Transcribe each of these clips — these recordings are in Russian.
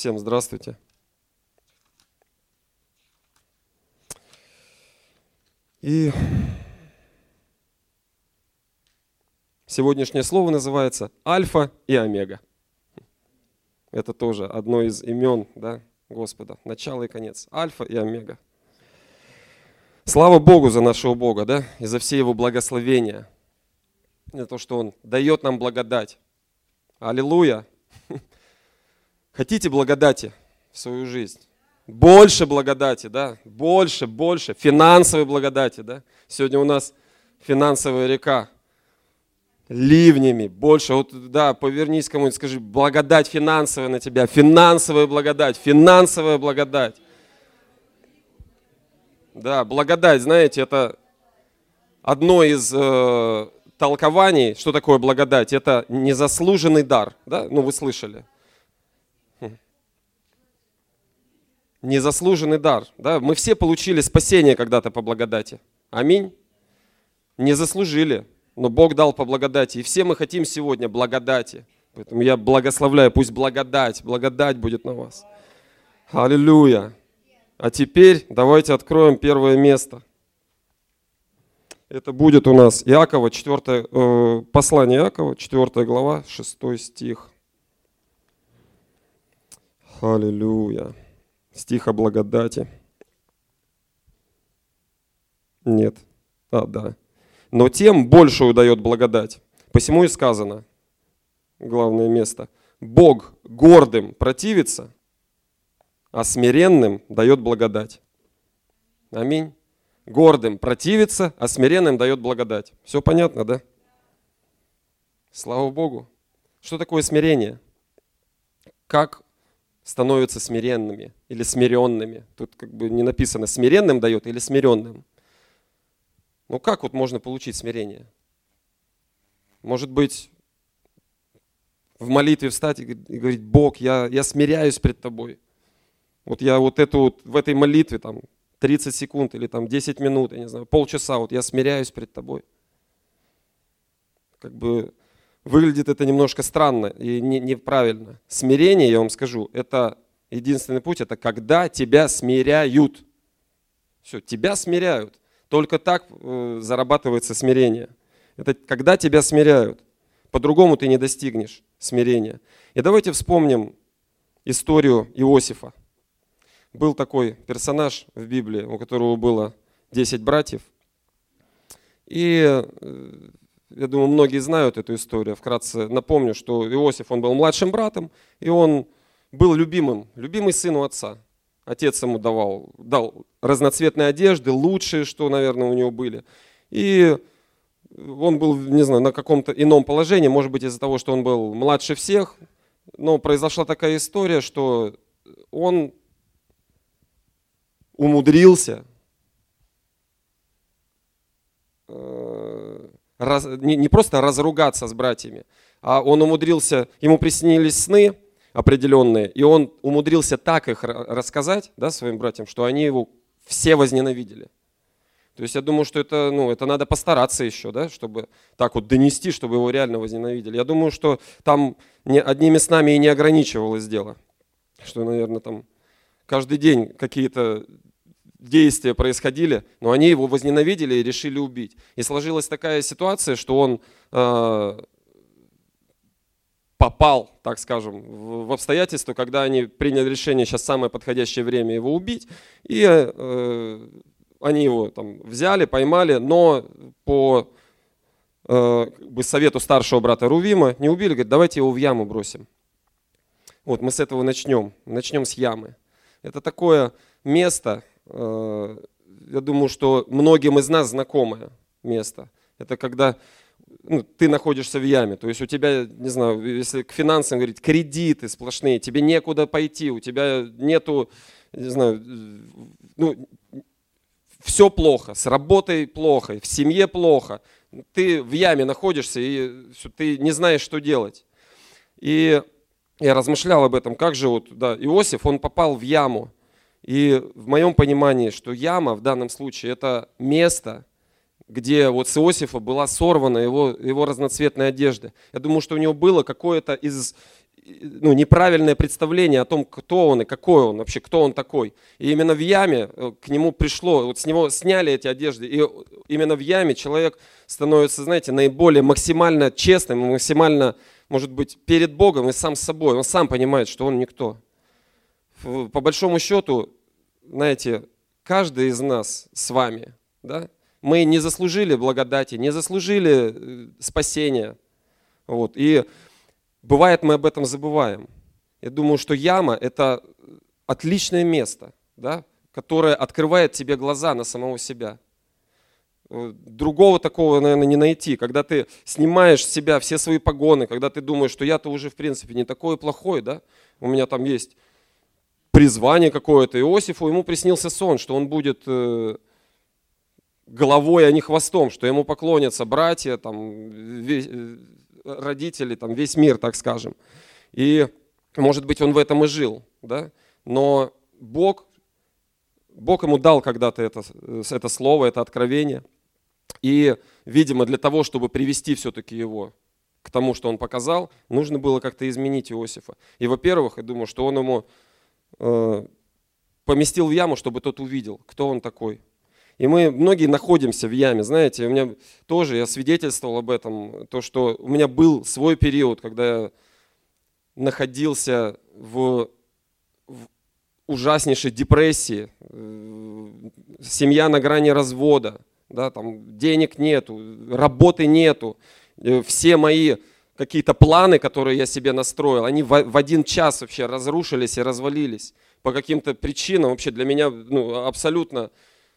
Всем здравствуйте. И сегодняшнее слово называется Альфа и Омега. Это тоже одно из имен да, Господа. Начало и конец. Альфа и Омега. Слава Богу за нашего Бога, да, и за все Его благословения. За то, что Он дает нам благодать. Аллилуйя. Хотите благодати в свою жизнь? Больше благодати, да? Больше, больше. Финансовой благодати, да? Сегодня у нас финансовая река. Ливнями, больше. Вот, да, повернись кому-нибудь, скажи, благодать финансовая на тебя. Финансовая благодать, финансовая благодать. Да, благодать, знаете, это одно из э, толкований, что такое благодать. Это незаслуженный дар, да? Ну, вы слышали. Незаслуженный дар. Да? Мы все получили спасение когда-то по благодати. Аминь. Не заслужили, но Бог дал по благодати. И все мы хотим сегодня благодати. Поэтому я благословляю, пусть благодать, благодать будет на вас. Аллилуйя. А теперь давайте откроем первое место. Это будет у нас Иакова, 4, э, послание Иакова, 4 глава, 6 стих. Аллилуйя стих о благодати. Нет. А, да. Но тем больше удает благодать. Посему и сказано, главное место, Бог гордым противится, а смиренным дает благодать. Аминь. Гордым противится, а смиренным дает благодать. Все понятно, да? Слава Богу. Что такое смирение? Как становятся смиренными или смиренными. Тут как бы не написано смиренным дает или смиренным. Ну как вот можно получить смирение? Может быть, в молитве встать и говорить, Бог, я, я смиряюсь пред Тобой. Вот я вот эту вот, в этой молитве там 30 секунд или там 10 минут, я не знаю, полчаса, вот я смиряюсь пред Тобой. Как бы Выглядит это немножко странно и неправильно. Смирение, я вам скажу, это единственный путь, это когда тебя смиряют. Все, тебя смиряют. Только так э, зарабатывается смирение. Это когда тебя смиряют. По-другому ты не достигнешь смирения. И давайте вспомним историю Иосифа. Был такой персонаж в Библии, у которого было 10 братьев. И э, я думаю, многие знают эту историю. Вкратце напомню, что Иосиф, он был младшим братом, и он был любимым, любимый сын у отца. Отец ему давал, дал разноцветные одежды, лучшие, что, наверное, у него были. И он был, не знаю, на каком-то ином положении, может быть, из-за того, что он был младше всех, но произошла такая история, что он умудрился э, раз, не, не просто разругаться с братьями, а он умудрился, ему приснились сны определенные, и он умудрился так их рассказать да, своим братьям, что они его все возненавидели. То есть я думаю, что это, ну, это надо постараться еще, да, чтобы так вот донести, чтобы его реально возненавидели. Я думаю, что там не, одними снами и не ограничивалось дело. Что, наверное, там каждый день какие-то действия происходили, но они его возненавидели и решили убить. И сложилась такая ситуация, что он э, попал, так скажем, в, в обстоятельства, когда они приняли решение, сейчас самое подходящее время его убить, и э, они его там взяли, поймали, но по э, совету старшего брата Рувима не убили, говорит, давайте его в яму бросим. Вот мы с этого начнем, начнем с ямы. Это такое место, я думаю, что многим из нас знакомое место. Это когда ну, ты находишься в яме, то есть у тебя, не знаю, если к финансам говорить, кредиты сплошные, тебе некуда пойти, у тебя нету, не знаю, ну, все плохо, с работой плохо, в семье плохо, ты в яме находишься и ты не знаешь, что делать. И я размышлял об этом, как же вот, да, Иосиф, он попал в яму, и в моем понимании, что яма в данном случае это место, где вот с Иосифа была сорвана его, его разноцветная одежда. Я думаю, что у него было какое-то из, ну, неправильное представление о том, кто он и какой он, вообще кто он такой. И именно в яме э, к нему пришло, вот с него сняли эти одежды, и именно в яме человек становится, знаете, наиболее максимально честным, максимально, может быть, перед Богом и сам собой. Он сам понимает, что он никто. По большому счету, знаете, каждый из нас с вами, да, мы не заслужили благодати, не заслужили э, спасения. Вот. И бывает, мы об этом забываем. Я думаю, что яма – это отличное место, да, которое открывает тебе глаза на самого себя. Э, другого такого, наверное, не найти. Когда ты снимаешь с себя все свои погоны, когда ты думаешь, что я-то уже, в принципе, не такой плохой, да, у меня там есть призвание какое-то. Иосифу ему приснился сон, что он будет э, головой, а не хвостом, что ему поклонятся братья, там, весь, э, родители, там, весь мир, так скажем. И, может быть, он в этом и жил, да? но Бог, Бог ему дал когда-то это, это слово, это откровение. И, видимо, для того, чтобы привести все-таки его к тому, что он показал, нужно было как-то изменить Иосифа. И, во-первых, я думаю, что он ему э, поместил в яму, чтобы тот увидел, кто он такой, и мы многие находимся в яме, знаете, у меня тоже, я свидетельствовал об этом, то, что у меня был свой период, когда я находился в, в ужаснейшей депрессии, э, семья на грани развода, да, там денег нету, работы нету, э, все мои какие-то планы, которые я себе настроил, они в, один час вообще разрушились и развалились по каким-то причинам. Вообще для меня ну, абсолютно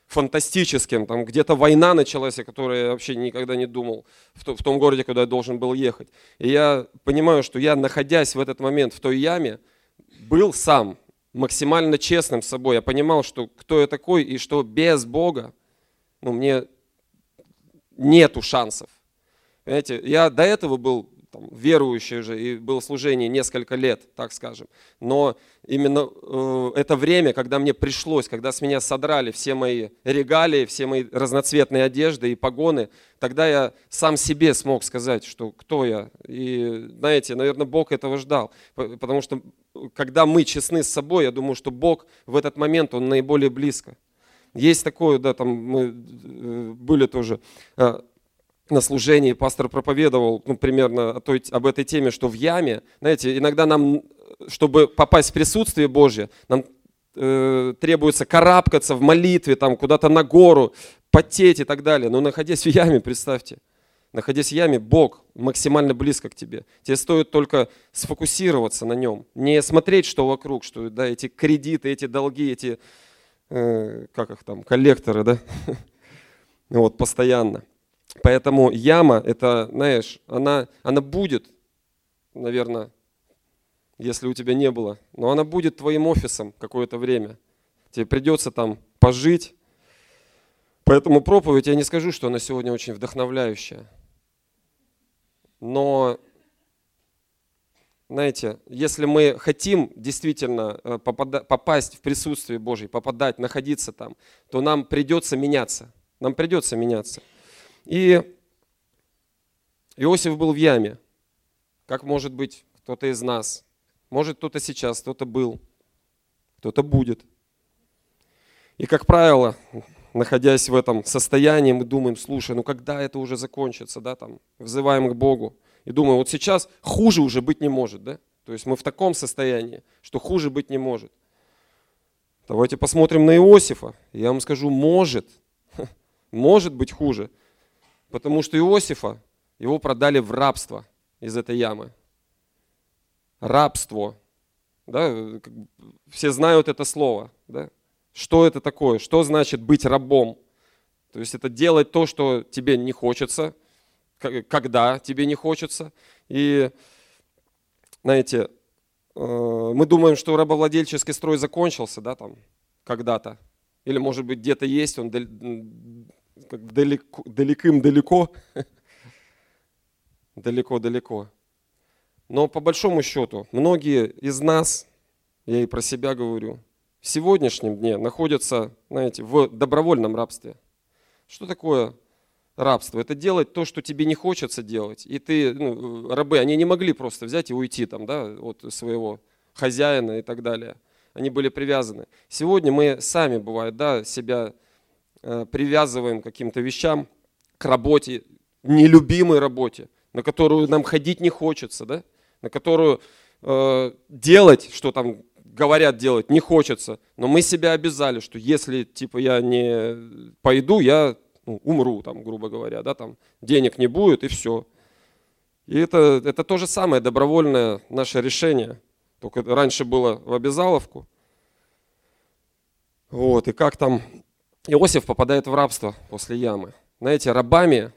фантастическим, там где-то война началась, о которой я вообще никогда не думал, в, в том городе, куда я должен был ехать. И я понимаю, что я, находясь в этот момент в той яме, был сам максимально честным с собой. Я понимал, что кто я такой и что без Бога ну, мне нету шансов. Понимаете, я до этого был там, верующий же и был в служении несколько лет, так скажем. Но именно э, это время, когда мне пришлось, когда с меня содрали все мои регалии, все мои разноцветные одежды и погоны, тогда я сам себе смог сказать, что кто я. И знаете, наверное, Бог этого ждал. Потому что когда мы честны с собой, я думаю, что Бог в этот момент, Он наиболее близко. Есть такое, да, там мы э, были тоже э, на служении пастор проповедовал ну, примерно о той, об этой теме, что в яме, знаете, иногда нам, чтобы попасть в присутствие Божье, нам э, требуется карабкаться в молитве, там куда-то на гору, потеть и так далее. Но находясь в яме, представьте, находясь в яме, Бог максимально близко к тебе. Тебе стоит только сфокусироваться на нем, не смотреть, что вокруг, что да, эти кредиты, эти долги, эти, э, как их там, коллекторы, да, вот, постоянно. Поэтому яма, это, знаешь, она, она будет, наверное, если у тебя не было, но она будет твоим офисом какое-то время. Тебе придется там пожить. Поэтому проповедь, я не скажу, что она сегодня очень вдохновляющая. Но, знаете, если мы хотим действительно э, попасть в присутствие Божье, попадать, находиться там, то нам придется меняться. Нам придется меняться. И Иосиф был в яме. Как может быть кто-то из нас? Может кто-то сейчас, кто-то был, кто-то будет. И, как правило, находясь в этом состоянии, мы думаем, слушай, ну когда это уже закончится, да, там, взываем к Богу. И думаем, вот сейчас хуже уже быть не может, да? То есть мы в таком состоянии, что хуже быть не может. Давайте посмотрим на Иосифа. Я вам скажу, может, может быть хуже. Потому что Иосифа, его продали в рабство из этой ямы. Рабство. Да? Все знают это слово. Да? Что это такое? Что значит быть рабом? То есть это делать то, что тебе не хочется, когда тебе не хочется. И, знаете, э, мы думаем, что рабовладельческий строй закончился, да, там, когда-то. Или, может быть, где-то есть он как далеко, далеким далеко, далеко-далеко. Но по большому счету, многие из нас, я и про себя говорю, в сегодняшнем дне находятся, знаете, в добровольном рабстве. Что такое рабство. Это делать то, что тебе не хочется делать. И ты, ну, рабы, они не могли просто взять и уйти там, да, от своего хозяина и так далее. Они были привязаны. Сегодня мы сами, бывает, да, себя привязываем к каким-то вещам, к работе, нелюбимой работе, на которую нам ходить не хочется, да, на которую э, делать, что там говорят делать, не хочется. Но мы себя обязали, что если типа я не пойду, я ну, умру, там, грубо говоря, да, там денег не будет и все. И это, это то же самое добровольное наше решение. Только раньше было в обязаловку. Вот, и как там Иосиф попадает в рабство после ямы. Знаете, рабами,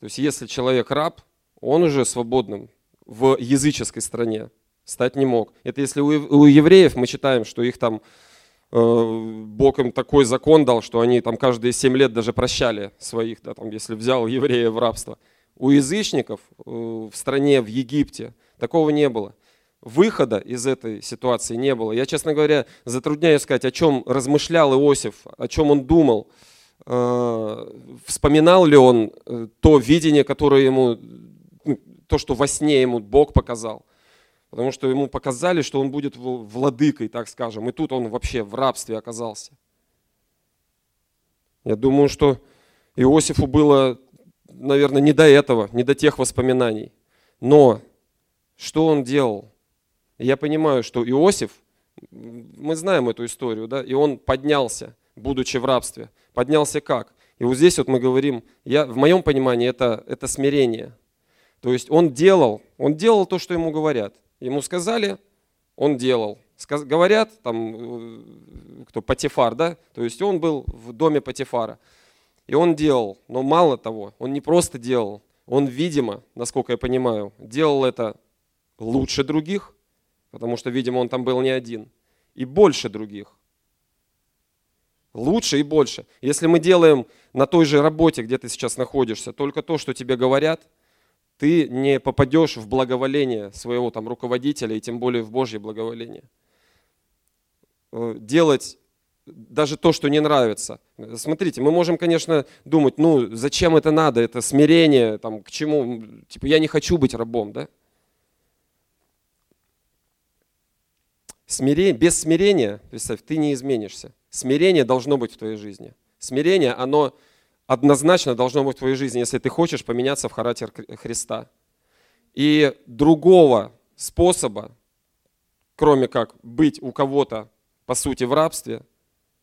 то есть если человек раб, он уже свободным в языческой стране стать не мог. Это если у евреев мы читаем, что их там э, Бог им такой закон дал, что они там каждые семь лет даже прощали своих, да, там, если взял еврея в рабство. У язычников э, в стране, в Египте, такого не было. Выхода из этой ситуации не было. Я, честно говоря, затрудняюсь сказать, о чем размышлял Иосиф, о чем он думал. Э, вспоминал ли он то видение, которое ему, ну, то, что во сне ему Бог показал потому что ему показали, что он будет владыкой, так скажем, и тут он вообще в рабстве оказался. Я думаю, что Иосифу было, наверное, не до этого, не до тех воспоминаний. Но что он делал? Я понимаю, что Иосиф, мы знаем эту историю, да, и он поднялся, будучи в рабстве. Поднялся как? И вот здесь вот мы говорим, я, в моем понимании это, это смирение. То есть он делал, он делал то, что ему говорят. Ему сказали, он делал. Сказ, говорят, там, э, кто, Патифар, да? То есть он был в доме Патифара. И он делал. Но мало того, он не просто делал. Он, видимо, насколько я понимаю, делал это лучше других, потому что, видимо, он там был не один, и больше других. Лучше и больше. Если мы делаем на той же работе, где ты сейчас находишься, только то, что тебе говорят – ты не попадешь в благоволение своего там руководителя и тем более в Божье благоволение. Э, делать даже то, что не нравится. Смотрите, мы можем, конечно, думать, ну, зачем это надо, это смирение, там, к чему, типа, я не хочу быть рабом, да? Смирение, без смирения, представь, ты не изменишься. Смирение должно быть в твоей жизни. Смирение, оно однозначно должно быть в твоей жизни, если ты хочешь поменяться в характер Христа. И другого способа, кроме как быть у кого-то, по сути, в рабстве,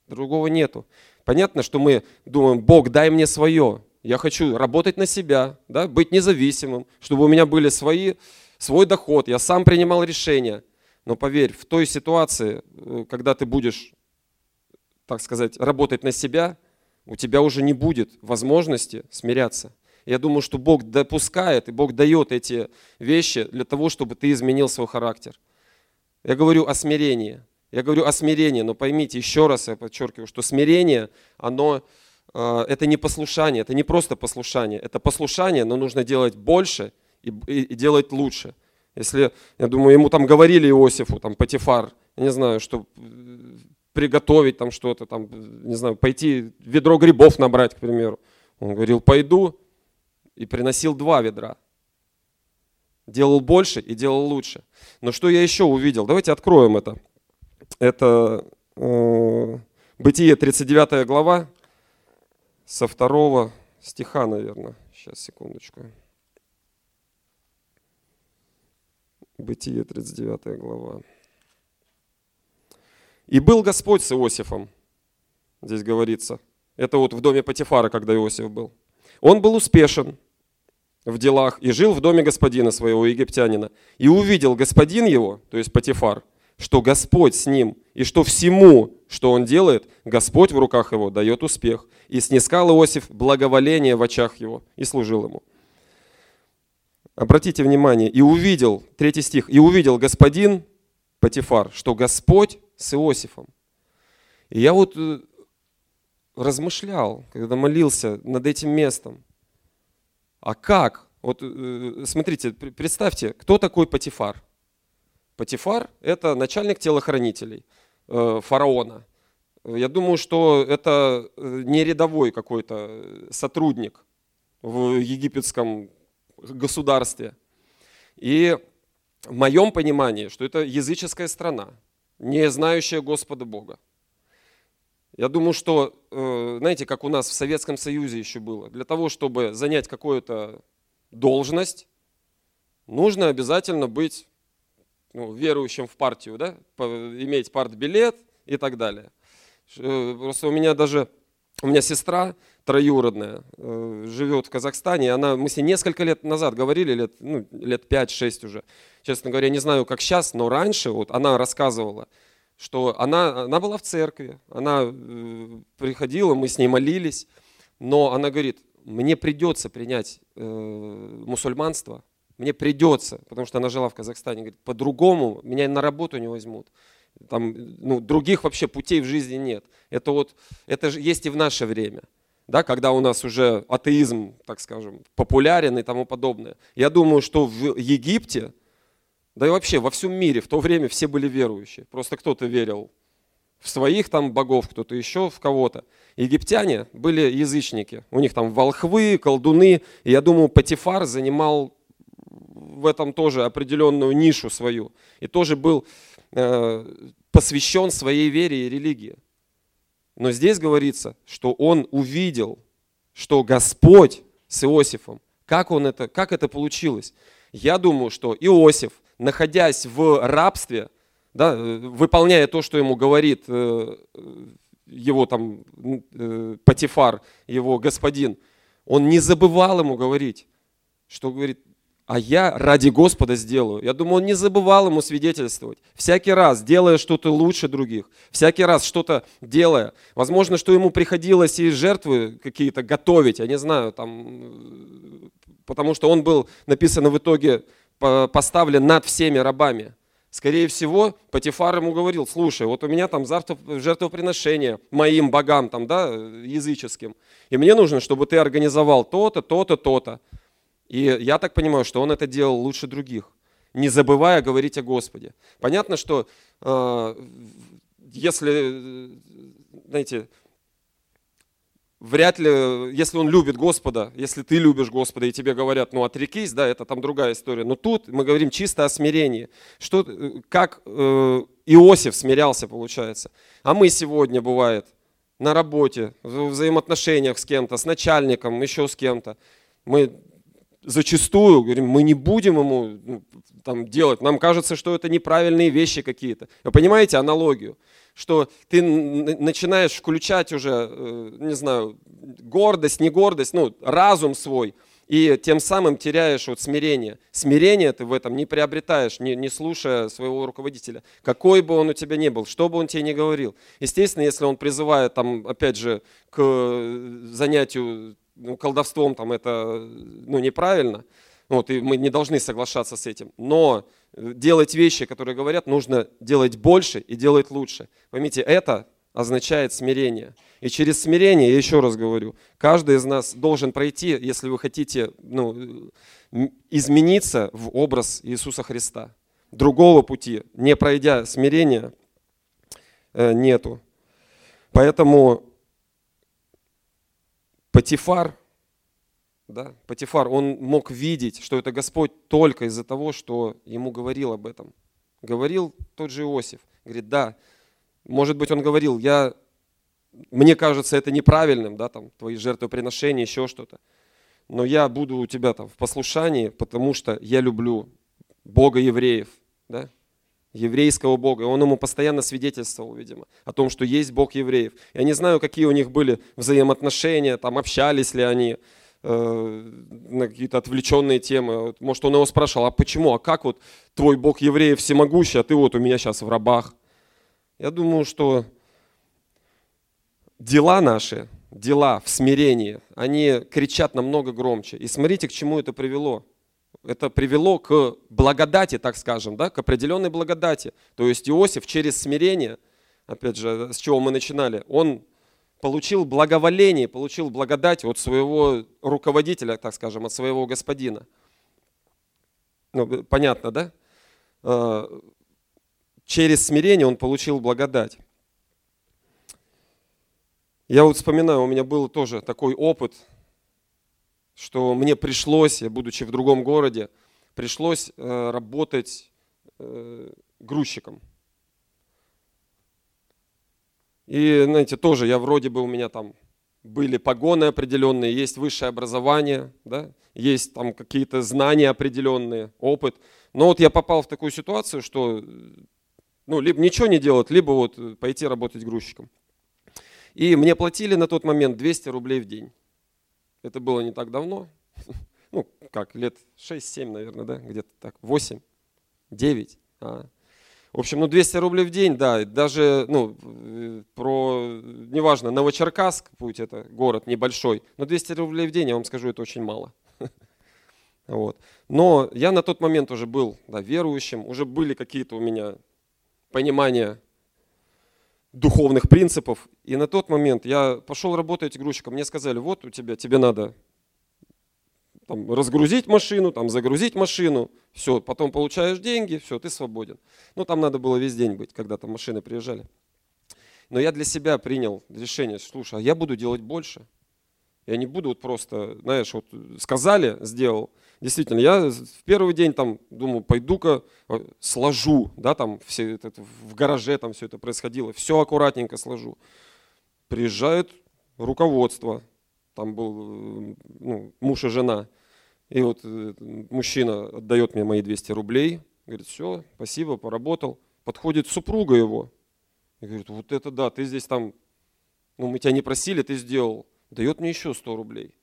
другого нету. Понятно, что мы думаем, Бог, дай мне свое. Я хочу работать на себя, да, быть независимым, чтобы у меня были свои, свой доход, я сам принимал решения. Но поверь, в той ситуации, э, когда ты будешь, так сказать, работать на себя, у тебя уже не будет возможности смиряться. Я думаю, что Бог допускает и Бог дает эти вещи для того, чтобы ты изменил свой характер. Я говорю о смирении. Я говорю о смирении, но поймите, еще раз я подчеркиваю, что смирение, оно, э, это не послушание, это не просто послушание. Это послушание, но нужно делать больше и, и, и делать лучше. Если, я думаю, ему там говорили Иосифу, там, Патифар, я не знаю, что приготовить там что-то, там, не знаю, пойти ведро грибов набрать, к примеру. Он говорил, пойду, и приносил два ведра. Делал больше и делал лучше. Но что я еще увидел? Давайте откроем это. Это э, Бытие 39 глава, со второго стиха, наверное. Сейчас, секундочку. Бытие 39 глава. И был Господь с Иосифом, здесь говорится. Это вот в доме Патифара, когда Иосиф был. Он был успешен в делах и жил в доме господина своего, египтянина. И увидел господин его, то есть Патифар, что Господь с ним, и что всему, что он делает, Господь в руках его дает успех. И снискал Иосиф благоволение в очах его и служил ему. Обратите внимание, и увидел, третий стих, и увидел господин Патифар, что Господь с Иосифом. И я вот э, размышлял, когда молился над этим местом. А как? Вот э, смотрите, представьте, кто такой Патифар? Патифар – это начальник телохранителей э, фараона. Я думаю, что это не рядовой какой-то сотрудник. в египетском государстве. И в моем понимании, что это языческая страна, не знающая Господа Бога. Я думаю, что, э, знаете, как у нас в Советском Союзе еще было, для того, чтобы занять какую-то должность, нужно обязательно быть ну, верующим в партию, да? иметь партбилет и так далее. Э, просто у меня даже, у меня сестра троюродная э, живет в Казахстане, она, мы с ней несколько лет назад говорили, лет, ну, лет 5-6 уже, честно говоря, не знаю, как сейчас, но раньше вот она рассказывала, что она, она была в церкви, она э, приходила, мы с ней молились, но она говорит, мне придется принять э, мусульманство, мне придется, потому что она жила в Казахстане, говорит, по-другому меня на работу не возьмут. Там, ну, других вообще путей в жизни нет. Это вот, это же есть и в наше время, да, когда у нас уже атеизм, так скажем, популярен и тому подобное. Я думаю, что в Египте, да и вообще во всем мире в то время все были верующие. Просто кто-то верил в своих там богов, кто-то еще в кого-то. Египтяне были язычники. У них там волхвы, колдуны. И я думаю, Патифар занимал в этом тоже определенную нишу свою. И тоже был посвящен своей вере и религии. Но здесь говорится, что он увидел, что Господь с Иосифом, как, он это, как это получилось. Я думаю, что Иосиф – находясь в рабстве, да, выполняя то, что ему говорит э, его там э, Патифар, его господин, он не забывал ему говорить, что говорит, а я ради Господа сделаю. Я думаю, он не забывал ему свидетельствовать. Всякий раз, делая что-то лучше других, всякий раз что-то делая. Возможно, что ему приходилось и жертвы какие-то готовить, я не знаю, там, потому что он был, написано в итоге, поставлен над всеми рабами. Скорее всего, Патифар ему говорил, слушай, вот у меня там жертвоприношение моим богам, там, да, языческим, и мне нужно, чтобы ты организовал то-то, то-то, то-то. И я так понимаю, что он это делал лучше других, не забывая говорить о Господе. Понятно, что э, если, знаете, вряд ли, если он любит Господа, если ты любишь Господа и тебе говорят, ну отрекись, да, это там другая история. Но тут мы говорим чисто о смирении. Что, как э, Иосиф смирялся, получается. А мы сегодня, бывает, на работе, в взаимоотношениях с кем-то, с начальником, еще с кем-то. Мы зачастую говорим, мы не будем ему ну, там, делать. Нам кажется, что это неправильные вещи какие-то. Вы понимаете аналогию? что ты начинаешь включать уже, э, не знаю, гордость, не гордость, ну, разум свой, и тем самым теряешь вот смирение. Смирение ты в этом не приобретаешь, не, не слушая своего руководителя, какой бы он у тебя ни был, что бы он тебе ни говорил. Естественно, если он призывает, там, опять же, к занятию ну, колдовством, там, это ну, неправильно, вот, и мы не должны соглашаться с этим. Но делать вещи, которые говорят, нужно делать больше и делать лучше. Поймите, это означает смирение. И через смирение, я еще раз говорю, каждый из нас должен пройти, если вы хотите ну, измениться в образ Иисуса Христа. Другого пути, не пройдя смирения, э, нету. Поэтому Патифар, да, Патифар, он мог видеть, что это Господь только из-за того, что ему говорил об этом. Говорил тот же Иосиф. Говорит, да, может быть, он говорил, я, мне кажется это неправильным, да, там, твои жертвоприношения, еще что-то. Но я буду у тебя там в послушании, потому что я люблю Бога евреев, да, еврейского Бога. И он ему постоянно свидетельствовал, видимо, о том, что есть Бог евреев. Я не знаю, какие у них были взаимоотношения, там общались ли они, Э, на какие-то отвлеченные темы. Может, он его спрашивал, а почему, а как вот твой Бог евреев всемогущий, а ты вот у меня сейчас в рабах? Я думаю, что дела наши, дела в смирении, они кричат намного громче. И смотрите, к чему это привело. Это привело к благодати, так скажем, да, к определенной благодати. То есть Иосиф через смирение, опять же, с чего мы начинали, он получил благоволение, получил благодать от своего руководителя, так скажем, от своего господина. Ну, понятно, да? А, через смирение он получил благодать. Я вот вспоминаю, у меня был тоже такой опыт что мне пришлось, я будучи в другом городе, пришлось э, работать э, грузчиком. И, знаете, тоже я вроде бы у меня там были погоны определенные, есть высшее образование, да, есть там какие-то знания определенные, опыт. Но вот я попал в такую ситуацию, что ну, либо ничего не делать, либо вот пойти работать грузчиком. И мне платили на тот момент 200 рублей в день. Это было не так давно. Ну, как, лет 6-7, наверное, да, где-то так, 8, 9. А. В общем, ну 200 рублей в день, да, даже, ну, про, неважно, Новочеркасск, путь это город небольшой, но 200 рублей в день, я вам скажу, это очень мало. Вот. Но я на тот момент уже был да, верующим, уже были какие-то у меня понимания духовных принципов. И на тот момент я пошел работать грузчиком. Мне сказали, вот у тебя, тебе надо там, разгрузить машину, там, загрузить машину, все, потом получаешь деньги, все, ты свободен. Ну, там надо было весь день быть, когда там машины приезжали. Но я для себя принял решение, слушай, а я буду делать больше. Я не буду вот просто, знаешь, вот сказали, сделал. Действительно, я в первый день там думаю, пойду-ка э, сложу, да, там все это, в гараже там все это происходило, все аккуратненько сложу. Приезжает руководство, там был ну, муж и жена, и вот э, мужчина отдает мне мои 200 рублей, говорит, все, спасибо, поработал. Подходит супруга его и говорит, вот это да, ты здесь там, ну мы тебя не просили, ты сделал дает мне еще 100 рублей.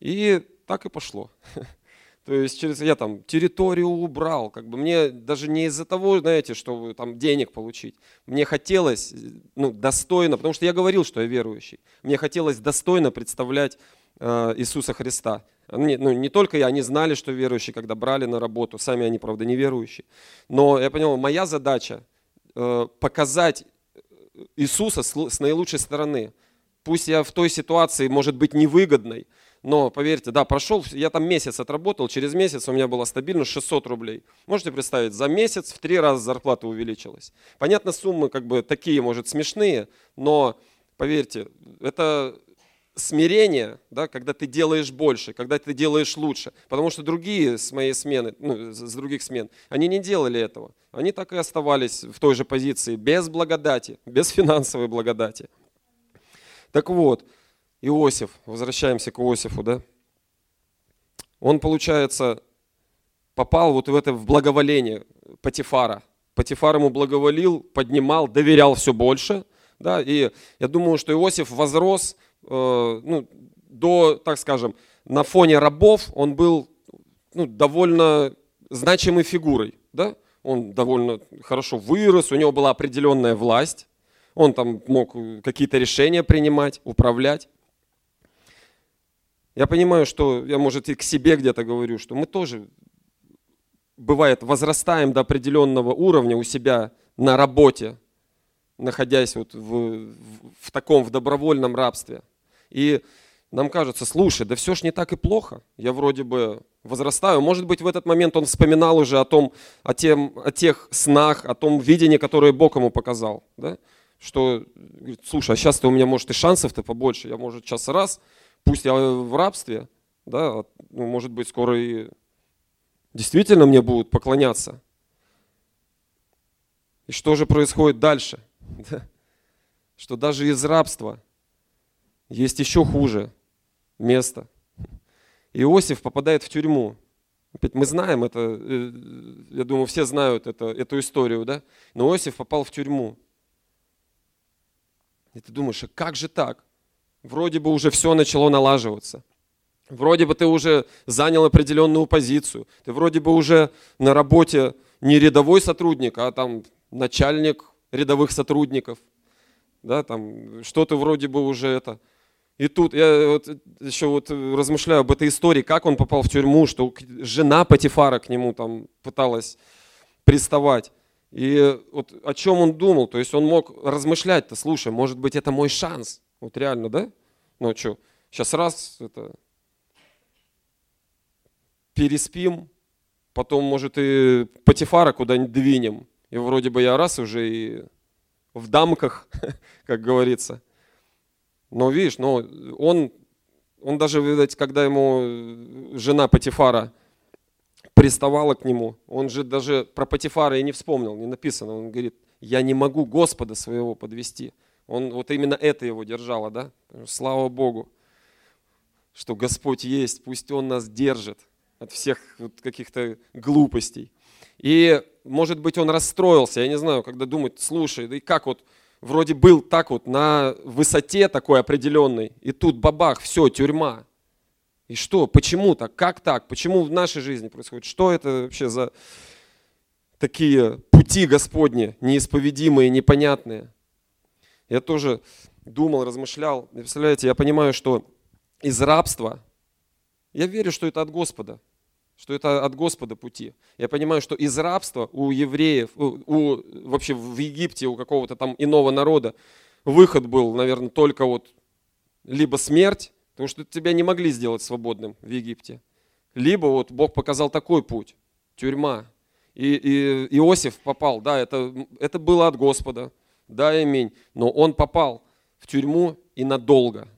И так и пошло. То есть через я там территорию убрал, как бы мне даже не из-за того, знаете, что там денег получить. Мне хотелось, ну, достойно, потому что я говорил, что я верующий. Мне хотелось достойно представлять э, Иисуса Христа. Не, ну, не только я, они знали, что верующие, когда брали на работу, сами они, правда, не верующие. Но я понял, моя задача э, показать Иисуса с, с наилучшей стороны. Пусть я в той ситуации, может быть, невыгодной, но поверьте, да, прошел, я там месяц отработал, через месяц у меня было стабильно 600 рублей. Можете представить, за месяц в три раза зарплата увеличилась. Понятно, суммы как бы такие, может, смешные, но поверьте, это смирение, да, когда ты делаешь больше, когда ты делаешь лучше. Потому что другие с моей смены, ну, с других смен, они не делали этого. Они так и оставались в той же позиции, без благодати, без финансовой благодати. Так вот, Иосиф, возвращаемся к Иосифу, да? Он, получается, попал вот в это в благоволение Патифара. Патифар ему благоволил, поднимал, доверял все больше, да, и я думаю, что Иосиф возрос, э, ну, до, так скажем, на фоне рабов он был ну, довольно значимой фигурой, да, он довольно хорошо вырос, у него была определенная власть, он там мог какие-то решения принимать, управлять. Я понимаю, что я, может, и к себе где-то говорю, что мы тоже, бывает, возрастаем до определенного уровня у себя на работе, находясь вот в, в таком, в добровольном рабстве. И нам кажется, слушай, да все ж не так и плохо. Я вроде бы возрастаю. Может быть, в этот момент он вспоминал уже о, том, о, тем, о тех снах, о том видении, которое Бог ему показал. Да? что, говорит, слушай, а сейчас-то у меня, может, и шансов-то побольше, я, может, сейчас раз, пусть я в рабстве, да, ну, может быть, скоро и действительно мне будут поклоняться. И что же происходит дальше? Что даже из рабства есть еще хуже место. Иосиф попадает в тюрьму. Опять мы знаем это, э, я думаю, все знают это, эту историю, да? Но Иосиф попал в тюрьму. И ты думаешь, а как же так? Вроде бы уже все начало налаживаться. Вроде бы ты уже занял определенную позицию. Ты вроде бы уже на работе не рядовой сотрудник, а там начальник рядовых сотрудников. Да, там что-то вроде бы уже это. И тут я вот еще вот размышляю об этой истории, как он попал в тюрьму, что жена Патифара к нему там пыталась приставать. И вот о чем он думал, то есть он мог размышлять-то, слушай, может быть это мой шанс, вот реально, да? Ну что, сейчас раз это переспим, потом, может, и Патифара куда-нибудь двинем, и вроде бы я раз уже и в дамках, как говорится. Но видишь, но он Он даже, видать, когда ему жена Патифара приставала к нему, он же даже про Патифара и не вспомнил, не написано. Он говорит, я не могу Господа своего подвести. Он, вот именно это его держало, да? Слава Богу, что Господь есть, пусть Он нас держит от всех вот каких-то глупостей. И, может быть, он расстроился, я не знаю, когда думает, слушай, да и как вот, вроде был так вот на высоте такой определенной, и тут бабах, все, тюрьма. И что, почему так, как так, почему в нашей жизни происходит, что это вообще за такие пути Господни, неисповедимые, непонятные. Я тоже думал, размышлял, представляете, я понимаю, что из рабства, я верю, что это от Господа, что это от Господа пути. Я понимаю, что из рабства у евреев, у, у, вообще в Египте у какого-то там иного народа выход был, наверное, только вот либо смерть, потому что тебя не могли сделать свободным в Египте, либо вот Бог показал такой путь, тюрьма. И, и Иосиф попал, да, это, это было от Господа, да, аминь, но он попал в тюрьму и надолго.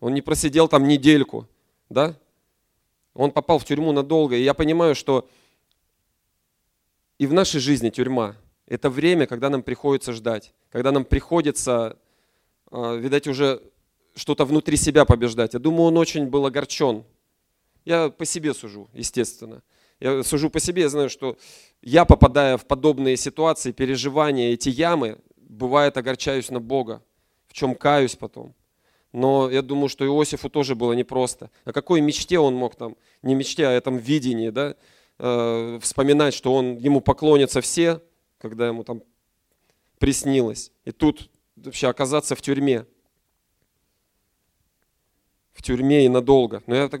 Он не просидел там недельку, да, он попал в тюрьму надолго. И я понимаю, что и в нашей жизни тюрьма – это время, когда нам приходится ждать, когда нам приходится, а, видать, уже что-то внутри себя побеждать. Я думаю, он очень был огорчен. Я по себе сужу, естественно. Я сужу по себе, я знаю, что я, попадая в подобные ситуации, переживания, эти ямы, бывает огорчаюсь на Бога, в чем каюсь потом. Но я думаю, что Иосифу тоже было непросто. О какой мечте он мог там, не мечте, а этом видении, да, э, вспоминать, что он, ему поклонятся все, когда ему там приснилось. И тут вообще оказаться в тюрьме. В тюрьме и надолго. Но я, так,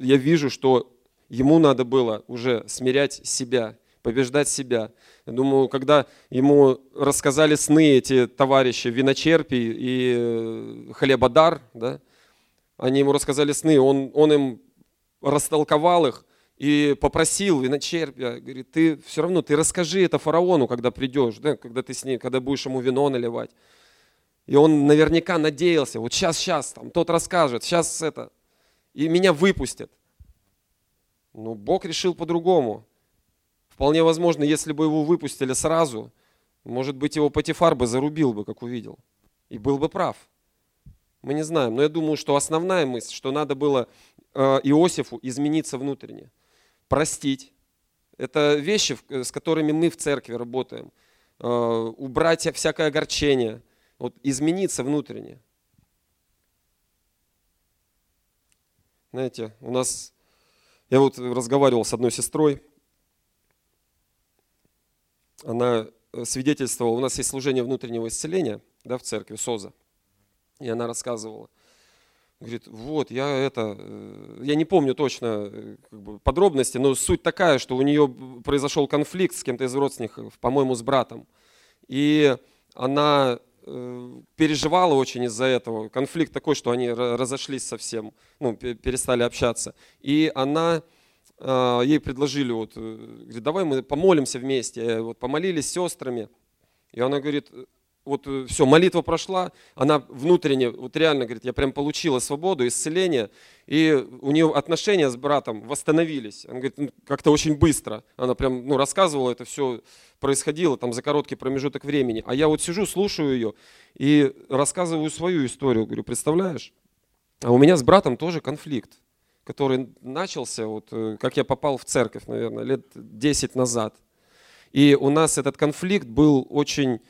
я вижу, что ему надо было уже смирять себя, побеждать себя. Я думаю, когда ему рассказали сны эти товарищи Виночерпий и э, Хлебодар, да, они ему рассказали сны, он, он им растолковал их и попросил Виночерпия, говорит, ты все равно, ты расскажи это фараону, когда придешь, да, когда ты с ним, когда будешь ему вино наливать. И он наверняка надеялся, вот сейчас, сейчас, там, тот расскажет, сейчас это, и меня выпустят. Но Бог решил по-другому. Вполне возможно, если бы его выпустили сразу, может быть, его Патифар бы зарубил бы, как увидел. И был бы прав. Мы не знаем. Но я думаю, что основная мысль, что надо было э, Иосифу измениться внутренне. Простить. Это вещи, с которыми мы в церкви работаем. Э, убрать всякое огорчение. Вот измениться внутренне. Знаете, у нас... Я вот разговаривал с одной сестрой, она э, свидетельствовала, у нас есть служение внутреннего исцеления да, в церкви, СОЗа, и она рассказывала, говорит, вот, я это, э, я не помню точно э, как бы, подробности, но суть такая, что у нее произошел конфликт с кем-то из родственников, по-моему, с братом, и она переживала очень из-за этого. Конфликт такой, что они разошлись совсем, ну, перестали общаться. И она ей предложили, вот, э, говорит, давай мы помолимся вместе. Вот помолились с сестрами. И она говорит, вот э, все, молитва прошла, она внутренне, вот реально, говорит, я прям получила свободу, исцеление, и у нее отношения с братом восстановились. Она говорит, «Ну, как-то очень быстро. Она прям, ну, рассказывала, это все происходило там за короткий промежуток времени. А я вот сижу, слушаю ее и рассказываю свою историю. Говорю, представляешь? А у меня с братом тоже конфликт который начался, вот, э, как я попал в церковь, наверное, лет 10 назад. И у нас этот конфликт был очень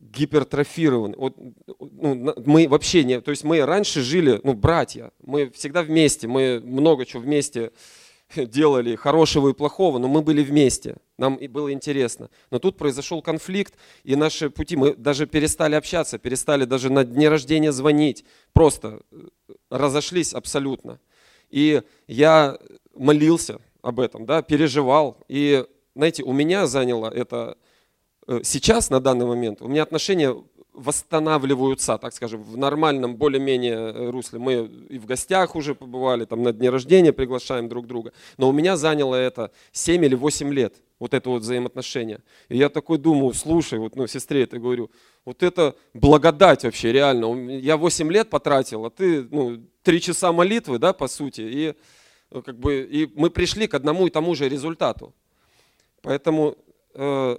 гипертрофирован. Вот, ну, мы вообще не, то есть мы раньше жили, ну, братья, мы всегда вместе, мы много чего вместе делали, хорошего и плохого, но мы были вместе, нам и было интересно. Но тут произошел конфликт, и наши пути, мы даже перестали общаться, перестали даже на дне рождения звонить, просто э, разошлись абсолютно. И я молился об этом, да, переживал. И, знаете, у меня заняло это э, сейчас, на данный момент, у меня отношения восстанавливаются, так скажем, в нормальном более-менее русле. Мы и в гостях уже побывали, там на дне рождения приглашаем друг друга. Но у меня заняло это 7 или 8 лет, вот это вот взаимоотношение. И я такой думаю, слушай, вот, ну, сестре это говорю, вот это благодать вообще, реально. Я 8 лет потратил, а ты, ну, три часа молитвы, да, по сути, и, э, как бы, и мы пришли к одному и тому же результату. Поэтому, э,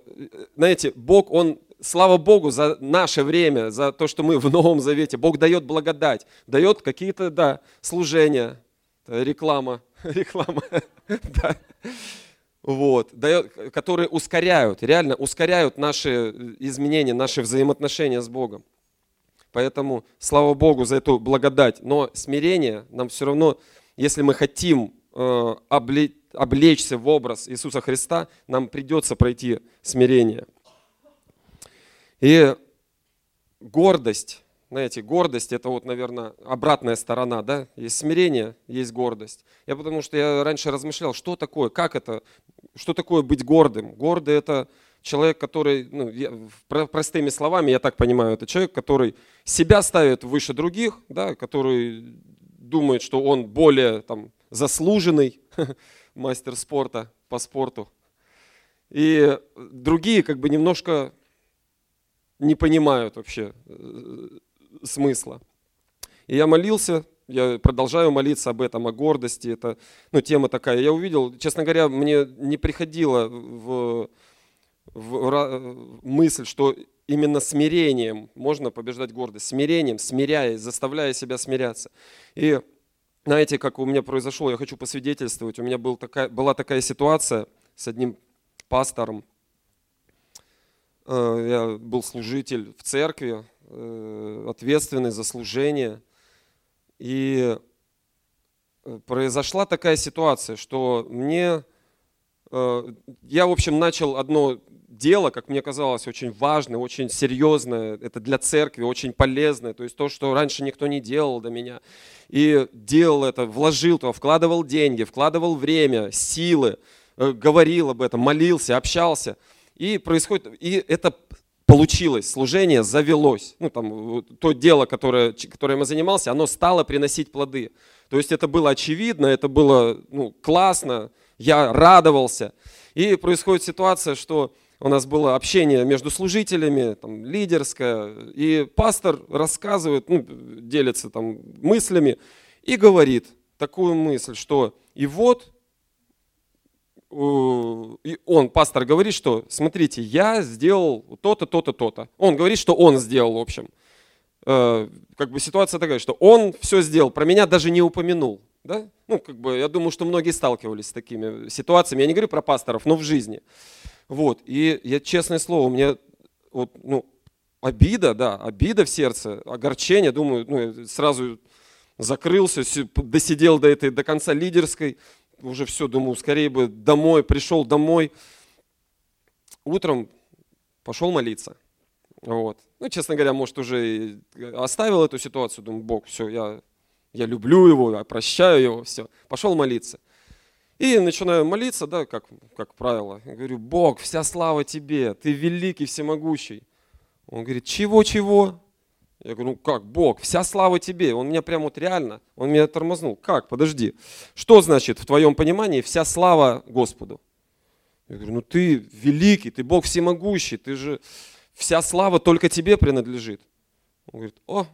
знаете, Бог, Он, слава Богу за наше время, за то, что мы в Новом Завете. Бог дает благодать, дает какие-то, да, служения, реклама, реклама, да, вот, дает, которые ускоряют, реально ускоряют наши изменения, наши взаимоотношения с Богом. Поэтому слава Богу за эту благодать. Но смирение нам все равно, если мы хотим э, облечь облечься в образ Иисуса Христа, нам придется пройти смирение. И гордость, знаете, гордость это вот, наверное, обратная сторона, да? Есть смирение, есть гордость. Я потому что я раньше размышлял, что такое, как это, что такое быть гордым. Гордый это человек, который, ну, я, простыми словами, я так понимаю, это человек, который себя ставит выше других, да, который думает, что он более там, заслуженный, мастер спорта по спорту. И другие как бы немножко не понимают вообще э, смысла. И я молился, я продолжаю молиться об этом, о гордости. Это ну, тема такая. Я увидел, честно говоря, мне не приходило в, в, в мысль, что именно смирением можно побеждать гордость. Смирением, смиряясь, заставляя себя смиряться. И знаете, как у меня произошло, я хочу посвидетельствовать. У меня был такая, была такая ситуация с одним пастором. Э, я был служитель в церкви, э, ответственный за служение. И э, произошла такая ситуация, что мне... Я, в общем, начал одно дело, как мне казалось, очень важное, очень серьезное, это для церкви очень полезное, то есть то, что раньше никто не делал до меня. И делал это, вложил то, вкладывал деньги, вкладывал время, силы, э, говорил об этом, молился, общался. И происходит, и это получилось, служение завелось. Ну, там, то дело, которое, которым я занимался, оно стало приносить плоды. То есть это было очевидно, это было ну, классно, я радовался. И происходит ситуация, что у нас было общение между служителями, там, лидерское, и пастор рассказывает, ну, делится там мыслями и говорит такую мысль, что и вот, и он, пастор, говорит, что смотрите, я сделал то-то, то-то, то-то. Он говорит, что он сделал, в общем. Э, как бы ситуация такая, что он все сделал, про меня даже не упомянул. Да? Ну, как бы, я думаю, что многие сталкивались с такими ситуациями. Я не говорю про пасторов, но в жизни. Вот, и я, честное слово, у меня вот, ну, обида, да, обида в сердце, огорчение, думаю, ну, сразу закрылся, досидел до этой, до конца лидерской, уже все, думаю, скорее бы домой, пришел домой. Утром пошел молиться. Вот. Ну, честно говоря, может, уже оставил эту ситуацию, думаю, Бог, все, я, я люблю его, я прощаю его, все. Пошел молиться. И начинаю молиться, да, как, как правило. Я говорю, Бог, вся слава тебе, ты великий, всемогущий. Он говорит, чего-чего? Я говорю, ну как, Бог, вся слава тебе. Он меня прям вот реально, он меня тормознул. Как, подожди. Что значит в твоем понимании вся слава Господу? Я говорю, ну ты великий, ты Бог всемогущий, ты же, вся слава только тебе принадлежит. Он говорит, о,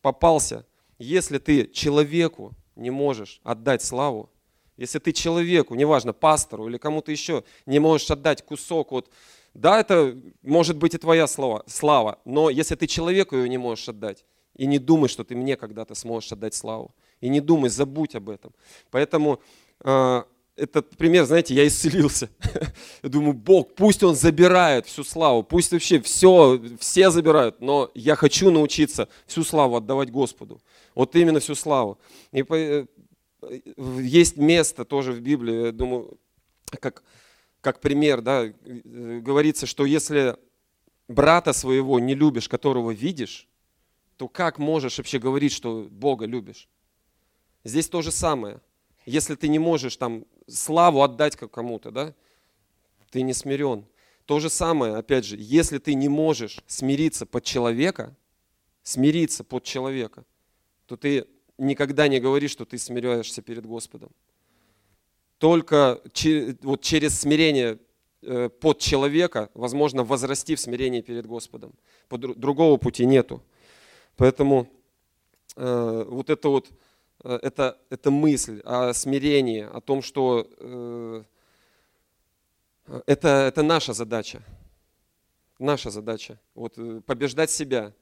попался. Если ты человеку не можешь отдать славу, если ты человеку, неважно, пастору или кому-то еще, не можешь отдать кусок вот, да, это может быть и твоя слава, слава, но если ты человеку ее не можешь отдать, и не думай, что ты мне когда-то сможешь отдать славу, и не думай, забудь об этом. Поэтому э, этот пример, знаете, я исцелился. я думаю, Бог, пусть Он забирает всю славу, пусть вообще все, все забирают, но я хочу научиться всю славу отдавать Господу. Вот именно всю славу. И есть место тоже в Библии, я думаю, как, как пример, да, говорится, что если брата своего не любишь, которого видишь, то как можешь вообще говорить, что Бога любишь? Здесь то же самое. Если ты не можешь там славу отдать кому-то, да, ты не смирен. То же самое, опять же, если ты не можешь смириться под человека, смириться под человека, то ты никогда не говори, что ты смиряешься перед Господом. Только вот через смирение э, под человека возможно возрасти в смирении перед Господом. Другого пути нету. Поэтому э, вот это вот, это, это мысль о смирении, о том, что э, это, это наша задача. Наша задача. Вот э, побеждать себя.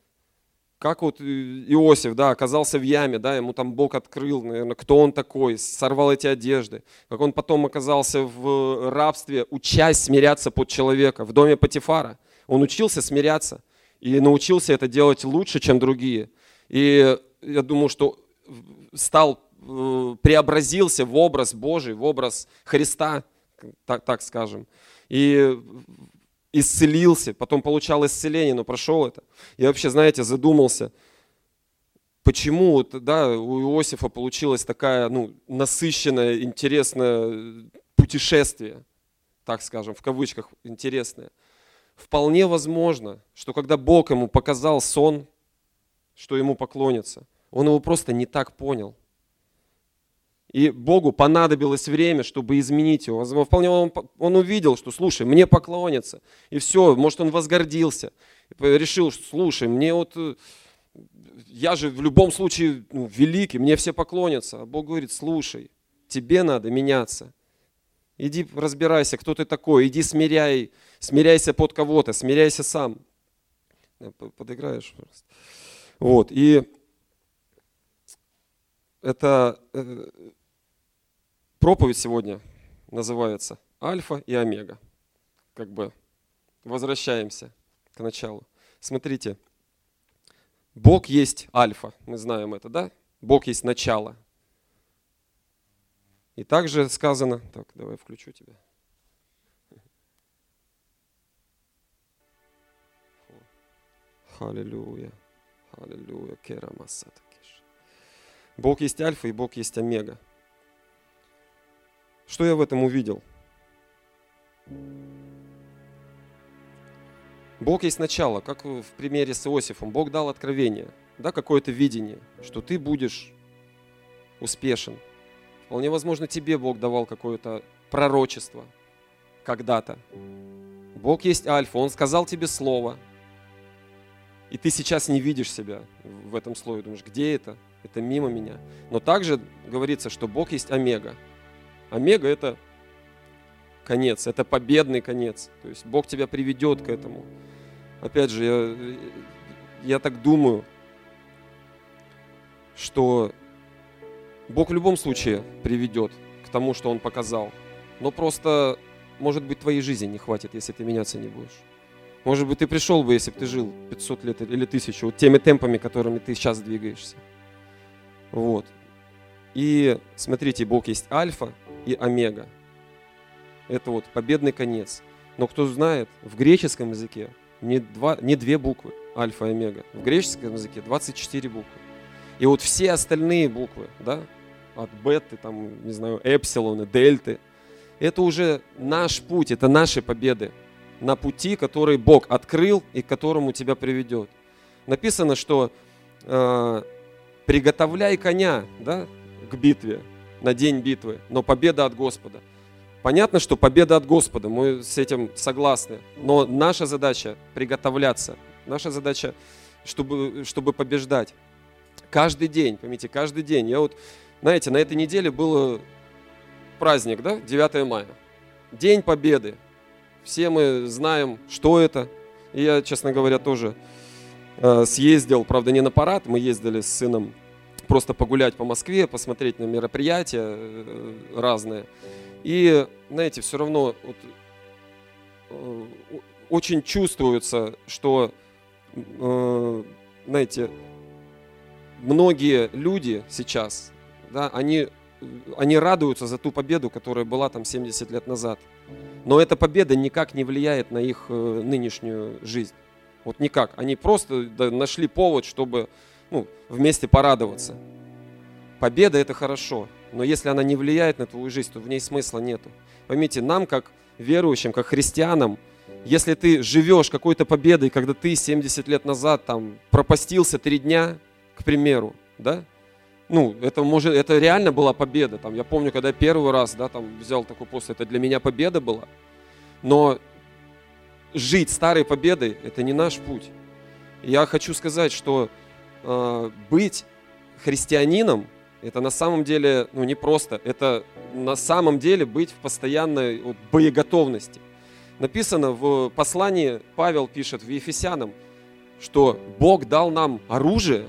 Как вот э, Иосиф, да, оказался в яме, да, ему там Бог открыл, наверное, кто он такой, сорвал эти одежды. Как он потом оказался в рабстве, учась смиряться под человека в доме Патифара. Он учился смиряться и научился это делать лучше, чем другие. И я думаю, что стал, э, преобразился в образ Божий, в образ Христа, так, так скажем. И исцелился, потом получал исцеление, но прошел это. Я вообще, знаете, задумался, почему да, у Иосифа получилось такая ну, насыщенное, интересное путешествие, так скажем, в кавычках интересное. Вполне возможно, что когда Бог ему показал сон, что ему поклонится, он его просто не так понял. И Богу понадобилось время, чтобы изменить его. Вполне он, он увидел, что, слушай, мне поклонятся. И все, может, он возгордился. Решил, что, слушай, мне вот, э, я же в любом случае ну, великий, мне все поклонятся. А Бог говорит, слушай, тебе надо меняться. Иди разбирайся, кто ты такой, иди смиряй, смиряйся под кого-то, смиряйся сам. Подыграешь просто. Вот, и это э, проповедь сегодня называется «Альфа и Омега». Как бы возвращаемся к началу. Смотрите, Бог есть Альфа, мы знаем это, да? Бог есть начало. И также сказано, так, давай включу тебя. Аллилуйя, аллилуйя, керамасатакиш. Бог есть Альфа и Бог есть Омега. Что я в этом увидел? Бог есть начало, как в примере с Иосифом. Бог дал откровение, да, какое-то видение, что ты будешь успешен. Вполне возможно, тебе Бог давал какое-то пророчество когда-то. Бог есть Альфа, Он сказал тебе слово, и ты сейчас не видишь себя в этом слове, думаешь, где это? Это мимо меня. Но также говорится, что Бог есть Омега – Омега – это конец, это победный конец. То есть Бог тебя приведет к этому. Опять же, я, я так думаю, что Бог в любом случае приведет к тому, что Он показал. Но просто, может быть, твоей жизни не хватит, если ты меняться не будешь. Может быть, ты пришел бы, если бы ты жил 500 лет или 1000, вот теми темпами, которыми ты сейчас двигаешься. Вот. И смотрите, Бог есть альфа и омега. Это вот победный конец. Но кто знает, в греческом языке не, два, не две буквы, альфа и омега. В греческом языке 24 буквы. И вот все остальные буквы, да, от беты, там, не знаю, эпсилоны, дельты, это уже наш путь, это наши победы на пути, который Бог открыл и к которому тебя приведет. Написано, что э, приготовляй коня, да, к битве, на день битвы, но победа от Господа. Понятно, что победа от Господа, мы с этим согласны, но наша задача приготовляться, наша задача, чтобы, чтобы побеждать. Каждый день, поймите, каждый день. Я вот, знаете, на этой неделе был праздник, да, 9 мая, День Победы. Все мы знаем, что это. И я, честно говоря, тоже э, съездил, правда, не на парад, мы ездили с сыном просто погулять по Москве, посмотреть на мероприятия э, разные. И, знаете, все равно вот, э, очень чувствуется, что, э, знаете, многие люди сейчас, да, они, они радуются за ту победу, которая была там 70 лет назад. Но эта победа никак не влияет на их нынешнюю жизнь. Вот никак. Они просто нашли повод, чтобы ну, вместе порадоваться. Победа это хорошо, но если она не влияет на твою жизнь, то в ней смысла нету. Поймите, нам, как верующим, как христианам, если ты живешь какой-то победой, когда ты 70 лет назад там пропастился три дня, к примеру, да, ну, это может, это реально была победа. Там, я помню, когда я первый раз, да, там взял такой пост, это для меня победа была. Но жить старой победой – это не наш путь. Я хочу сказать, что Э, быть христианином, это на самом деле, ну не просто, это на самом деле быть в постоянной боеготовности. Написано в послании, Павел пишет в Ефесянам, что Бог дал нам оружие.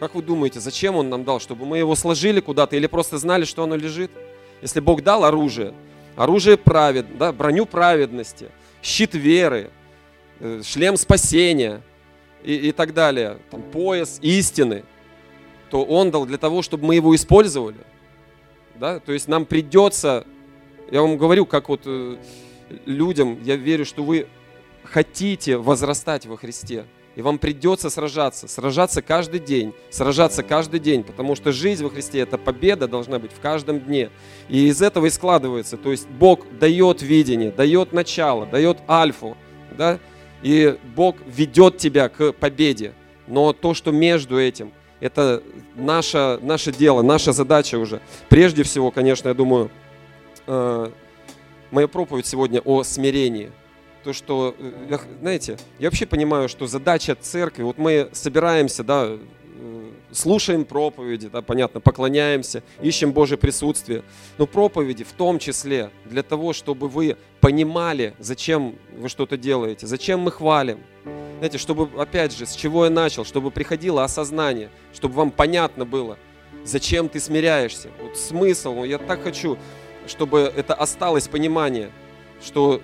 Как вы думаете, зачем Он нам дал? Чтобы мы его сложили куда-то или просто знали, что оно лежит? Если Бог дал оружие, оружие правед, да, броню праведности, щит веры, э, шлем спасения и, и так далее, там, пояс истины, то Он дал для того, чтобы мы его использовали. Да? То есть нам придется, я вам говорю, как вот э, людям, я верю, что вы хотите возрастать во Христе. И вам придется сражаться, сражаться каждый день, сражаться каждый день, потому что жизнь во Христе – это победа должна быть в каждом дне. И из этого и складывается. То есть Бог дает видение, дает начало, дает альфу, да? и Бог ведет тебя к победе. Но то, что между этим, это наше, наше дело, наша задача уже. Прежде всего, конечно, я думаю, э, моя проповедь сегодня о смирении – то, что, э, знаете, я вообще понимаю, что задача церкви, вот мы собираемся, да, э, слушаем проповеди, да, понятно, поклоняемся, ищем Божье присутствие, но проповеди в том числе для того, чтобы вы понимали, зачем вы что-то делаете, зачем мы хвалим, знаете, чтобы, опять же, с чего я начал, чтобы приходило осознание, чтобы вам понятно было, зачем ты смиряешься, вот смысл, я так хочу, чтобы это осталось понимание, что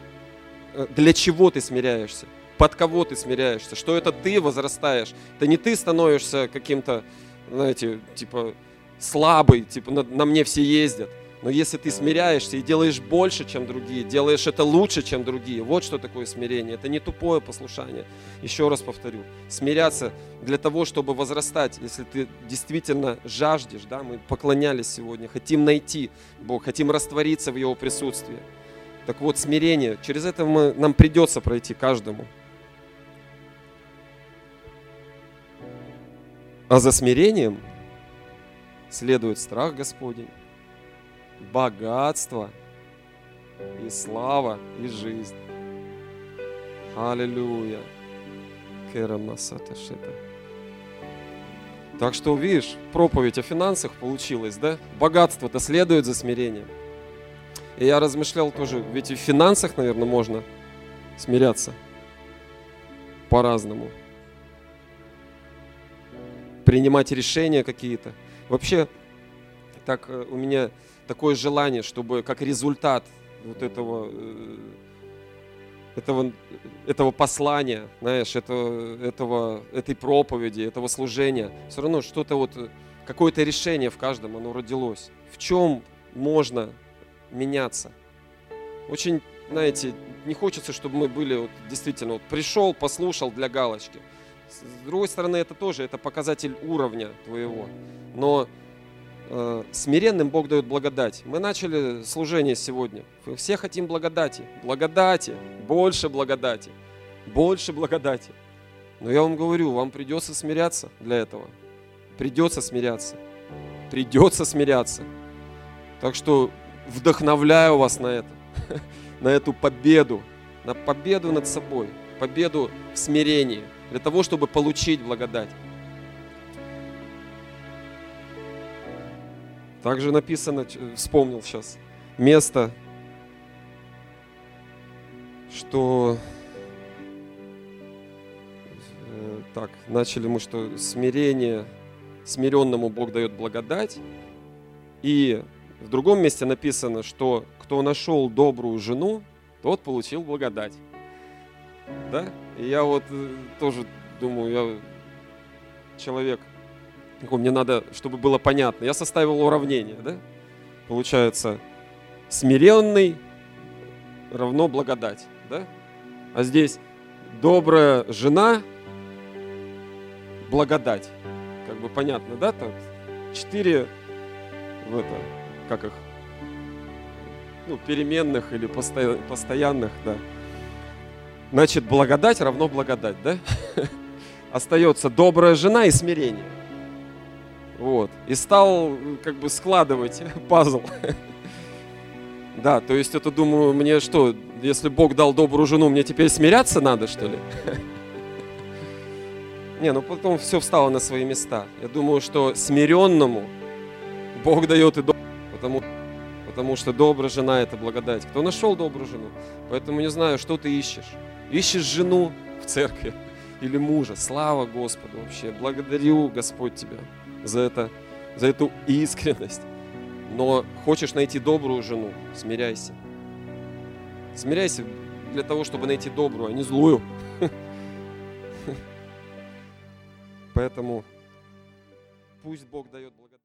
для чего ты смиряешься, под кого ты смиряешься, что это ты возрастаешь. Это не ты становишься каким-то, знаете, типа слабый, типа на, на мне все ездят. Но если ты смиряешься и делаешь больше, чем другие, делаешь это лучше, чем другие, вот что такое смирение. Это не тупое послушание. Еще раз повторю. Смиряться для того, чтобы возрастать. Если ты действительно жаждешь, да, мы поклонялись сегодня, хотим найти Бог, хотим раствориться в Его присутствии. Так вот, смирение, через это мы, нам придется пройти каждому. А за смирением следует страх Господень, богатство и слава и жизнь. Аллилуйя. Так что, видишь, проповедь о финансах получилась, да? Богатство-то следует за смирением. И я размышлял тоже, ведь и в финансах, наверное, можно смиряться по-разному. Принимать решения какие-то. Вообще, так э, у меня такое желание, чтобы как результат вот этого, э, этого, этого послания, знаешь, этого, этого, этой проповеди, этого служения, все равно что-то вот, какое-то решение в каждом, оно родилось. В чем можно меняться. Очень, знаете, не хочется, чтобы мы были вот, действительно, вот пришел, послушал для галочки. С другой стороны, это тоже, это показатель уровня твоего. Но э, смиренным Бог дает благодать. Мы начали служение сегодня. Мы все хотим благодати. Благодати, больше благодати, больше благодати. Но я вам говорю, вам придется смиряться для этого. Придется смиряться. Придется смиряться. Так что вдохновляю вас на это, на эту победу, на победу над собой, победу в смирении, для того, чтобы получить благодать. Также написано, вспомнил сейчас, место, что э, так, начали мы, что смирение, смиренному Бог дает благодать, и в другом месте написано, что кто нашел добрую жену, тот получил благодать. Да? И я вот э, тоже думаю, я человек, мне надо, чтобы было понятно. Я составил уравнение, да? Получается, смиренный равно благодать, да? А здесь добрая жена, благодать. Как бы понятно, да? Там четыре в это, как их, ну, переменных или постоянных, да. Значит, благодать равно благодать, да? Остается добрая жена и смирение. Вот. И стал как бы складывать пазл. Да, то есть это, думаю, мне что, если Бог дал добрую жену, мне теперь смиряться надо, что ли? Не, ну потом все встало на свои места. Я думаю, что смиренному Бог дает и добрую, потому, потому что добрая жена – это благодать. Кто нашел добрую жену? Поэтому не знаю, что ты ищешь. Ищешь жену в церкви или мужа. Слава Господу вообще. Благодарю, Господь, тебя за, это, за эту искренность. Но хочешь найти добрую жену, смиряйся. Смиряйся для того, чтобы найти добрую, а не злую. Поэтому пусть Бог дает благодать.